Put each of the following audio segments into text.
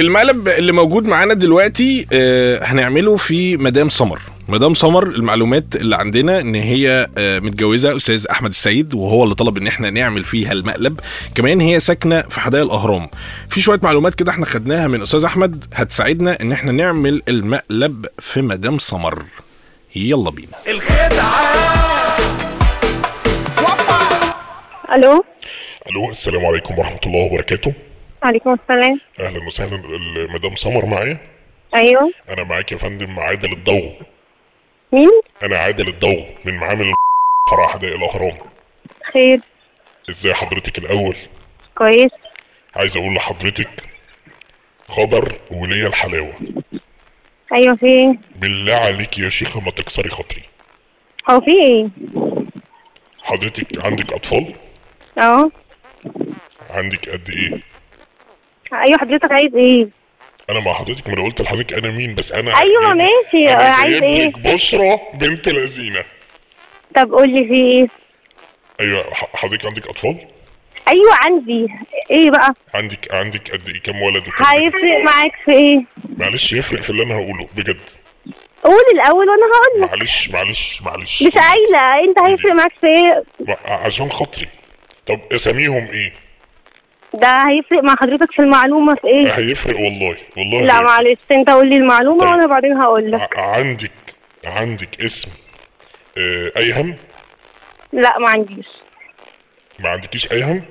المقلب اللي موجود معانا دلوقتي آه، هنعمله في مدام سمر. مدام سمر المعلومات اللي عندنا إن هي آه، متجوزة أستاذ أحمد السيد وهو اللي طلب إن إحنا نعمل فيها المقلب. كمان هي ساكنة في حدائق الأهرام. في شوية معلومات كده إحنا خدناها من أستاذ أحمد هتساعدنا إن إحنا نعمل المقلب في مدام سمر. يلا بينا. ألو؟ ألو السلام عليكم ورحمة الله وبركاته. عليكم السلام. أهلا وسهلا. المدام سمر معايا؟ أيوه. أنا معاك يا فندم عادل الضو. مين؟ أنا عادل الضو من معامل فرع حدائق الاهرام خير. إزاي حضرتك الأول؟ كويس. عايز أقول لحضرتك خبر وليا الحلاوة. أيوه في إيه؟ بالله عليك يا شيخه ما تكسري خاطري. هو في إيه؟ حضرتك عندك أطفال؟ أه. عندك قد إيه؟ أيوه حضرتك عايز إيه؟ أنا مع حضرتك ما أنا قلت لحضرتك أنا مين بس أنا أيوة جايب- ماشي، أنا عايز؟ لك بشرى بنت لذينة. طب قول لي في إيه؟ أيوه حضرتك عندك أطفال؟ أيوه عندي. إيه بقى؟ عندك عندك قد إيه؟ كام ولد وكام؟ هيفرق معاك في إيه؟ معلش يفرق في اللي أنا هقوله بجد. قول الأول وأنا هقول لك. معلش معلش معلش. مش قايله أنت هيفرق معاك في إيه؟ عشان خاطري. طب أساميهم إيه؟ ده هيفرق مع حضرتك في المعلومة في إيه؟ هيفرق والله والله لا. معلش أنت قول لي المعلومة طيب. وأنا بعدين هقول لك. عندك عندك اسم آه أيهم؟ لا ما عنديش. ما عندكيش أيهم؟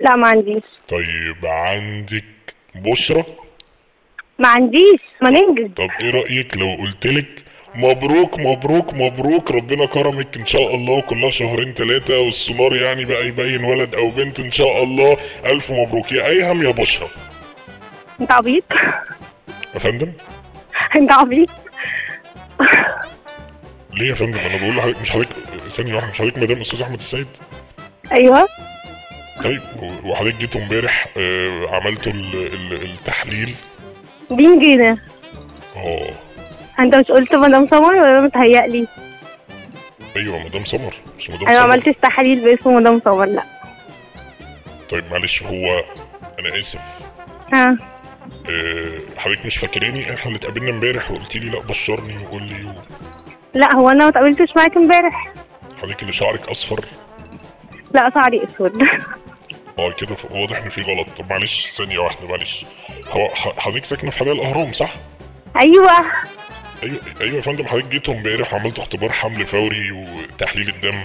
لا ما عنديش. طيب عندك بشرى ما عنديش. ما ننجز. طب إيه رأيك لو قلتلك مبروك مبروك مبروك. ربنا كرمك إن شاء الله كلها شهرين ثلاثة والسونار يعني بقى يبين ولد أو بنت إن شاء الله. ألف مبروك. يا أيهم يا بشرى. أنت عبيط؟ يا فندم. أنت عبيط؟ ليه يا فندم؟ أنا بقول لحضرتك مش حضرتك ثانية واحدة مش حضرتك مدام أستاذ أحمد السيد؟ أيوه. طيب وحضرتك جيتوا امبارح آه عملتوا ال- ال- التحليل؟ مين جينا؟ آه. انت مش قلت مدام سمر ولا متهيألي؟ أيوه مدام سمر مش مدام أنا ما عملتش تحاليل باسم مدام سمر لا. طيب معلش هو أنا اسف. ها. آه حضرتك مش فاكراني؟ إحنا اللي اتقابلنا امبارح وقلت لي لا بشرني وقول لي و... لا هو أنا ما اتقابلتش معاك امبارح. حضرتك اللي شعرك اصفر؟ لا شعري اسود. آه كده واضح ان في غلط. طب معلش ثانية واحدة معلش. هو حضرتك ساكنة في حدائق الأهرام صح؟ أيوه. أيوه أيوه يا فندم. حضرتك جيتوا امبارح وعملتوا اختبار حمل فوري وتحليل الدم.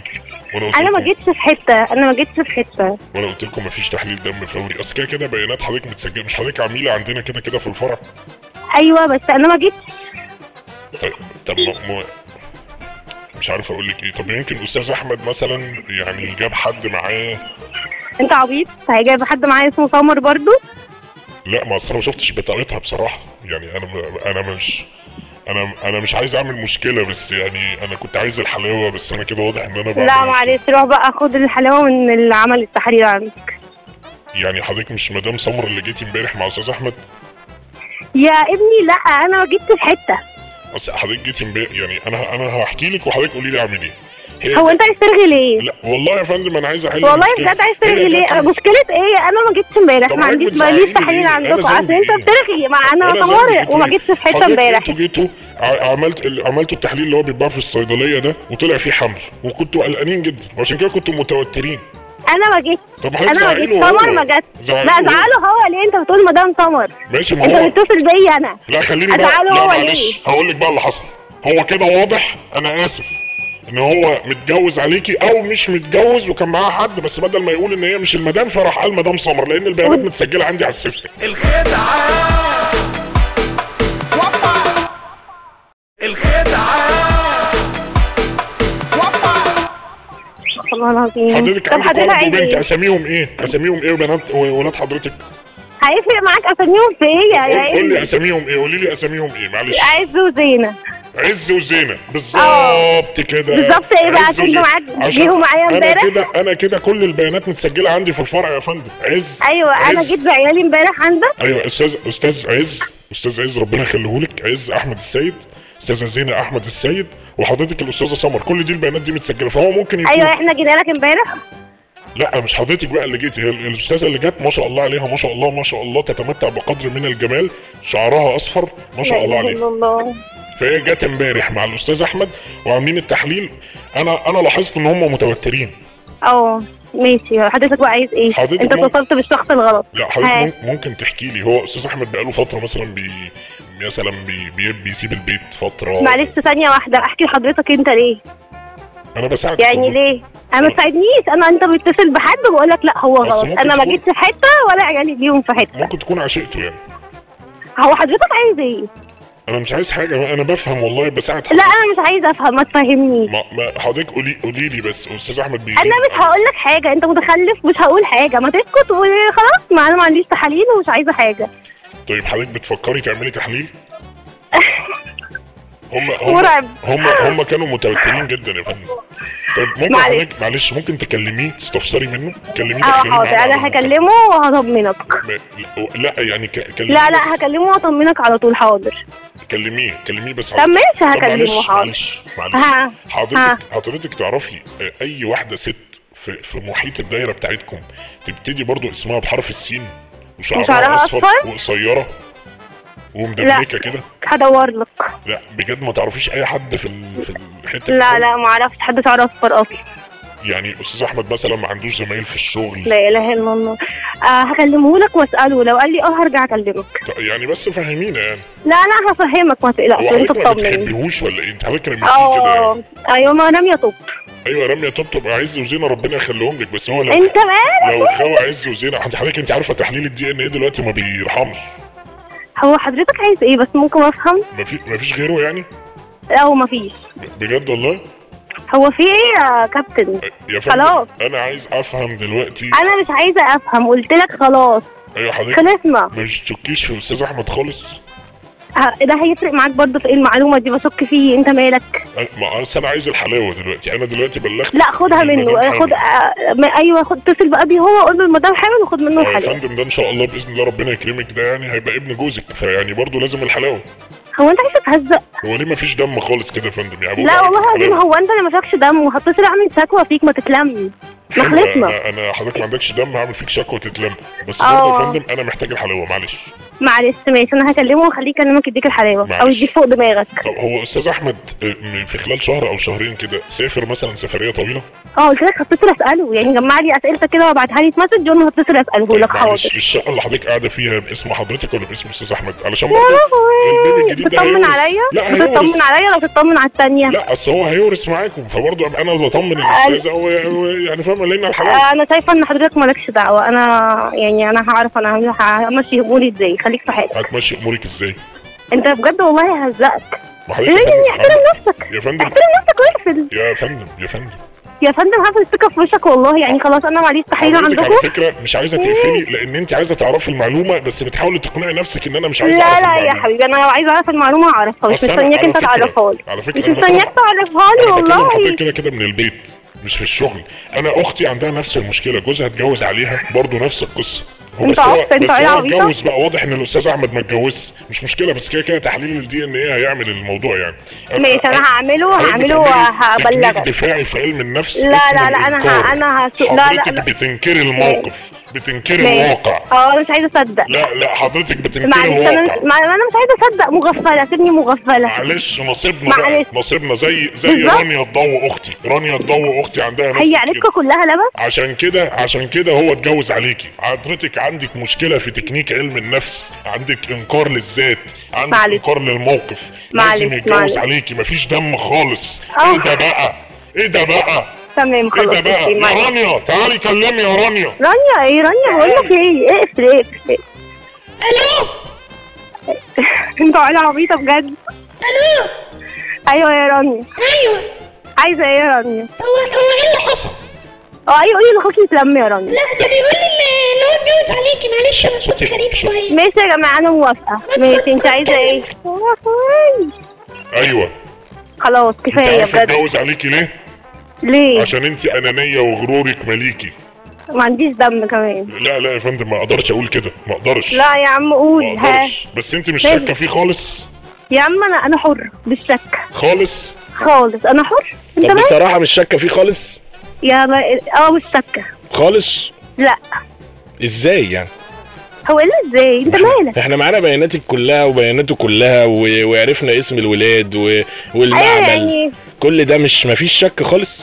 وأنا قلت أنا ما جيتش في حتة. أنا ما جيتش في حتة. وأنا قلت لكم مفيش تحليل دم فوري. أصل كده كده بيانات حضرتك متسجلة. مش حضرتك عميلة عندنا كده كده في الفرع؟ أيوه بس أنا ما جيتش. طيب طب ما مش عارف أقول لك إيه. طب يمكن أستاذ أحمد مثلا يعني جاب حد معاه؟ أنت عبيط. هي جايبة حد معايا اسمه سمر برضو؟ لا ما أصل أنا ما شفتش بطاقتها بصراحة. يعني أنا أنا مش أنا أنا مش عايز اعمل مشكلة بس يعني أنا كنت عايز الحلاوة بس أنا كده واضح إن أنا بعمل لا مشكلة. معلش روح بقى خد الحلاوة من اللي عمل التحاليل عندك. يعني حضرتك مش مدام سمر اللي جيتي امبارح مع أستاذ أحمد؟ يا ابني لا أنا ما جيتش في حتة. أصل حضرتك جيتي امبارح يعني أنا أنا هحكي لك وحضرتك قولي لي أعمل إيه. هي هو انت عايز ترغي ليه؟ لا والله يا فندم أنا عايز أحل والله. بجد عايز ترغي ليه؟ مشكلة إيه؟ أنا ما جيتش امبارح ما عنديش ماليش ليه؟ عندكم عشان أنت إيه؟ بترغي. ما أنا طوارئ إيه؟ وما جيتش في حتة حضرتك امبارح. أنتوا جيتوا عملت عملتوا التحليل اللي هو بيتباع في الصيدلية ده وطلع فيه حمل وكنتوا قلقانين جدا وعشان كده كنتوا متوترين. أنا ما جيتش. طب أنا ما جيتش. سمر ما جاتش. لا. ازعله هو ليه؟ أنت بتقول مدام سمر. ماشي ما أنت هو بتتصل بيا أنا. لا خليني بقى أزعله لا هو ليه؟ هقول لك بقى اللي حصل. هو كده واضح؟ أنا آسف. ان هو متجوز عليكي أو مش متجوز وكان معاه حد بس بدل ما يقول ان هي مش المدام فراح قال مدام سمر لأن البيانات متسجلة عندي على ال system والله العظيم حضرتك عندك حضرتك ولد وبنت إيه؟ أساميهم إيه؟ أساميهم إيه وبنات وولاد حضرتك؟ هيفرق معاك أساميهم في إيه يا قول قول لي عيني أساميهم إيه؟ قولي لي أساميهم إيه؟ معلش عز وزينة عز وزينة بالظبط كده بالظبط إيه بقى؟ وزينة. معاك- عشان جيهم معايا أنا امبارح؟ كده أنا كده كل البيانات متسجلة عندي في الفرع يا فندم عز أيوه أنا عز. جيت بعيالي امبارح عندك أيوه أستاذ أستاذ عز أستاذ عز ربنا يخليهولك عز أحمد السيد أستاذة زينة أحمد السيد وحضرتك الأستاذة سمر كل دي البيانات دي متسجلة فهو ممكن يكون أيوه إحنا جينا لك امبارح لا مش حضرتك بقى اللي جيت هي الأستاذة اللي جت ما شاء الله عليها ما شاء الله ما شاء الله تتمتع بقدر من الجمال شعرها أصفر ما شاء الله عليها. الله. فهي جت امبارح مع الأستاذ أحمد وعاملين التحليل. أنا أنا لاحظت إن هم متوترين. آه ماشي. حضرتك بقى عايز إيه؟ حضرتك أنت اتصلت بالشخص الغلط. لا حضرتك ممكن تحكي لي هو أستاذ أحمد بقاله فترة مثلا بي مثلا بي بي بيسيب البيت فترة. معلش ثانية واحدة. أحكي لحضرتك أنت ليه؟ أنا بساعدك يعني. ليه؟ أنا ما تساعدنيش أنا أنت بتتصل بحد وبقول لك لا هو غلط. أنا ما جيتش في حتة ولا عيالي ليهم في حتة. ممكن تكون عشيقته يعني. هو حضرتك عايز إيه؟ أنا مش عايز حاجة. أنا بفهم والله بساعد لا حضرتك أنا مش عايزه أفهم ما تفهمنيش ما ما حضرتك قولي قولي لي بس أستاذ أحمد بي أنا مش هقول لك حاجة. أنت متخلف مش هقول حاجة. ما تسكت وخلاص ما أنا ما عنديش تحاليل ومش عايزة حاجة. طيب حضرتك بتفكري تعملي تحليل؟ هم هم مرعب. هم هم كانوا متوترين جدا يا فندم طيب ممكن معلش. حضرتك معلش ممكن تكلميه تستفسري منه كلميه آه حاضر أنا. هكلمه وهطمنك لا يعني كلميه لا لا. هكلمه وهطمنك على طول حاضر كلميه كلميه بس طب ماشي هكلمه حاضر معلش معلش ها. ها. حضرتك حضرتك تعرفي آه، أي واحدة ست في في محيط الدايرة بتاعتكم تبتدي برضو اسمها بحرف السين وشعرها أصفر؟ وقصيرة ومدبلكة كده؟ هدور لك. لا بجد ما تعرفيش أي حد في ال- في الحتة لا؟ لا ما أعرفش حد شعره اصفر أصلا يعني أستاذ أحمد مثلا ما عندوش زمايل في الشغل؟ لا إله إلا الله. آه هكلمه لك وأسأله. لو قال لي آه هرجع أكلمك. يعني بس فهمينا يعني. لا لا هفهمك. ما تقلقش. أنت حضرتك ما بتحبيهوش ولا إيه؟ أنت على فكره رميتيه كده يعني. آه أيوه ما راميه طب. أيوه رمية طبطب عز وزينة ربنا يخليهم لك. بس هو لو أنت مالك؟ لو خاوي عز وزينة حضرتك أنت عارفة تحليل الدي ان إيه دلوقتي ما بيرحمش. هو حضرتك عايز إيه؟ بس ممكن افهم. ما في ما فيش غيره يعني؟ لا هو ما فيش ب- بجد والله؟ هو في إيه يا كابتن؟ يا خلاص. أنا عايز أفهم دلوقتي. أنا مش عايزة أفهم قلت لك خلاص. أيوه حضرتك خلصنا. مش تشكيش في الاستاذ أحمد خالص؟ ده هيفرق معاك برضه في إيه المعلومة دي؟ بشك فيه. أنت مالك؟ ما أصل أنا عايز الحلاوة دلوقتي. أنا دلوقتي بلغت لا خدها منه حامد. خد آه، أيوه خد اتصل بقى بيه هو قول له المدام حامل وخد منه آه، يا فندم ده إن شاء الله بإذن الله ربنا يكرمك. ده يعني هيبقى ابن جوزك فيعني برضه لازم الحلاوة. هو أنت عايز تهزق؟ هو ليه ما فيش دم خالص كده يا فندم؟ يعني لا والله العظيم. هو أنت اللي ما فيكش دم. وهتصل أعمل شكوى فيك ما تتلم ما حلو، خلصنا أنا أنا حضرتك ما عندكش دم هعمل فيك شكوى تتلم بس آه. برضه يا فندم أنا محتاج الحلاوة معلش. معلش ماشي. أنا هكلمه واخليه يكلمك يديك الحلاوة. أو. يديك فوق دماغك. طب هو أستاذ أحمد آه، في خلال شهر أو شهرين كده سافر مثلا سفرية طويلة؟ آه قلت لك هتصل اساله يعني جمع لي أسئلتك كده وابعتها لي في message وأنا هتصل اساله طيب لك معلش حاضر الشقة اللي حضرتك قاعدة فيها باسم حضرتك ولا باسم أستاذ أحمد؟ علشان ال baby الجديد ده هيورث. عليا؟ لا بتطمن عليا لو تطمن على الثانية لا أصل هو هيورث معاكم فبرضه أنا بطمن الاستاذه هو هو يعني فاهم لنا الحلاوه أنا شايفة إن حضرتك مالكش دعوة. أنا يعني أنا هعرف أنا همشي أموري إزاي؟ خليك في حالك. هتمشي أمورك إزاي؟ أنت بجد والله هزقك لازم فندم- يحترم نفسك. يا فندم. احترم نفسك واقفل يا فندم يا فندم. يا فندم هقفل الثقة في وشك والله. يعني خلاص أنا معليش تحيه حضرتك على عندكم فكرة مش عايزة تقفلي لأن أنت عايزة تعرفي المعلومة بس بتحاولي تقنعي نفسك إن أنا مش عايز لا لا يا. حبيبي أنا لو عايزة أعرف المعلومة هعرفها مش مستنياك أنت تعرفها لي. على فكرة مش مستنياك تعرفها لي أنا والله. كده كده من البيت. مش في الشغل. أنا أختي عندها نفس المشكلة. جوزها اتجوز عليها برضه نفس القصة. هو بس هو بس هو. اتجوز بقى واضح إن الأستاذ أحمد ما اتجوزش. مش مشكلة بس كده كده تحليل ال DNA هيعمل الموضوع يعني. ماشي أنا هعمله هعمله وهبلغك. دفاعي في علم النفس لا لا لا أنا. ه... أنا لا لا بتنكري الموقف. بتنكري. الواقع. آه أنا مش عايزة أصدق. لا لا حضرتك بتنكري معلش أنا الواقع. أنا مش عايزة أصدق. مغفلة سيبني مغفلة. معلش نصيبنا معلش. نصيبنا زي زي بالظبط. رانيا الضو أختي. رانيا الضو أختي عندها نفس هي. عيلتكم كلها لبس عشان كده عشان كده هو اتجوز عليكي. حضرتك عندك مشكلة في تكنيك علم النفس. عندك إنكار للذات. عندك معلش. إنكار للموقف. معلش، لازم يتجوز معلش. عليكي. مفيش دم خالص. آه. إيه ده بقى؟ إيه ده بقى؟ تمام إيه خلاص ده بقى يا. رانيا تعالي كلمي يا رانيا رانيا إيه رانيا بقول لك إيه اقفل اقفل ألو؟ أنتوا عيلة عبيطة بجد. ألو؟ أيوه يا رانيا أيوه. عايزة إيه يا رانيا هو هو إيه اللي حصل؟ آه أيوه قولي لاخوكي يتلم يا رانيا لا ده بيقول لي إن هو اتجوز عليكي معلش أنا صوتي غريب شوية. ماشي يا جماعة أنا موافقة. ماشي أنت عايزة إيه. أيوه. خلاص أنت كفايه بجد. أتجوز عليكي ليه؟ ليه؟ عشان انت أنانية وغرورك مليكي. ما عنديش دم كمان. لا لا يا فندم ما أقدرش أقول كده ما أقدرش. لا يا عم قول ما ها. أقدرش. بس انت مش. شاكة فيه خالص؟ يا عم أنا أنا حر مش شك خالص؟ خالص. أنا حر؟ أنت طب مالك بصراحة مش شاكة فيه خالص؟ يا ب- آه مش شكه خالص؟ لا. إزاي يعني؟ هو إيه اللي إزاي؟ أنت مالك؟ إحنا معانا بياناتك كلها وبياناته كلها و... وعرفنا اسم الولاد و... والمعمل يعني كل ده مش مفيش شك خالص؟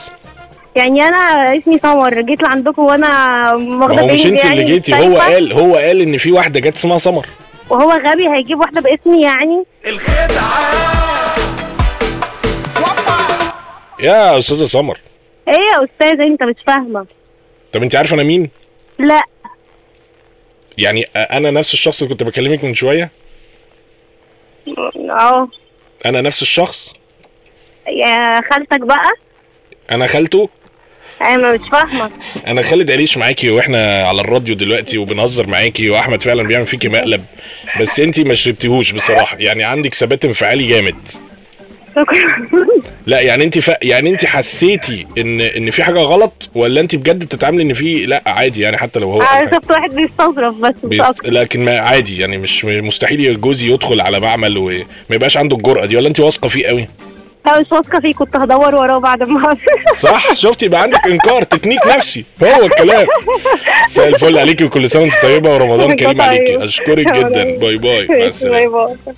يعني أنا اسمي سمر جيت لعندكم وأنا واخدة هو مش انت يعني اللي جيتي مش هو. قال هو قال إن في واحدة جت اسمها سمر. وهو غبي هيجيب واحدة باسمي يعني. يا أستاذة سمر. إيه يا أستاذ؟ أنت مش فاهمة. طب أنت عارفة أنا مين؟ لا. يعني أنا نفس الشخص اللي كنت بكلمك من شوية؟ أه. أنا نفس الشخص؟ يا خالتك بقى؟ أنا خالته؟ أنا مش فاهمة. أنا خالد عليش معاكي وإحنا على الراديو دلوقتي وبنهزر معاكي وأحمد فعلا بيعمل فيكي مقلب بس انت ما شربتيهوش بصراحة. يعني عندك ثبات انفعالي جامد. لا يعني انت ف... يعني انت حسيتي إن إن في حاجة غلط ولا انت بجد بتتعاملي إن في لا عادي يعني حتى لو هو أنا شفت واحد بيستظرف بس بيست... لكن ما عادي يعني مش مستحيل جوزي يدخل على معمل وما يبقاش عنده الجرأة دي. ولا انت واثقة فيه قوي؟ مش واثقه فيه كنت هدور وراه بعد ما صح شفتي يبقى عندك إنكار تكنيك نفسي. هو الكلام. مساء الفل عليكي وكل سنة وأنت طيبة ورمضان كريم عليكي طيب. أشكرك جدا. bye bye. مع السلامة. باي باي.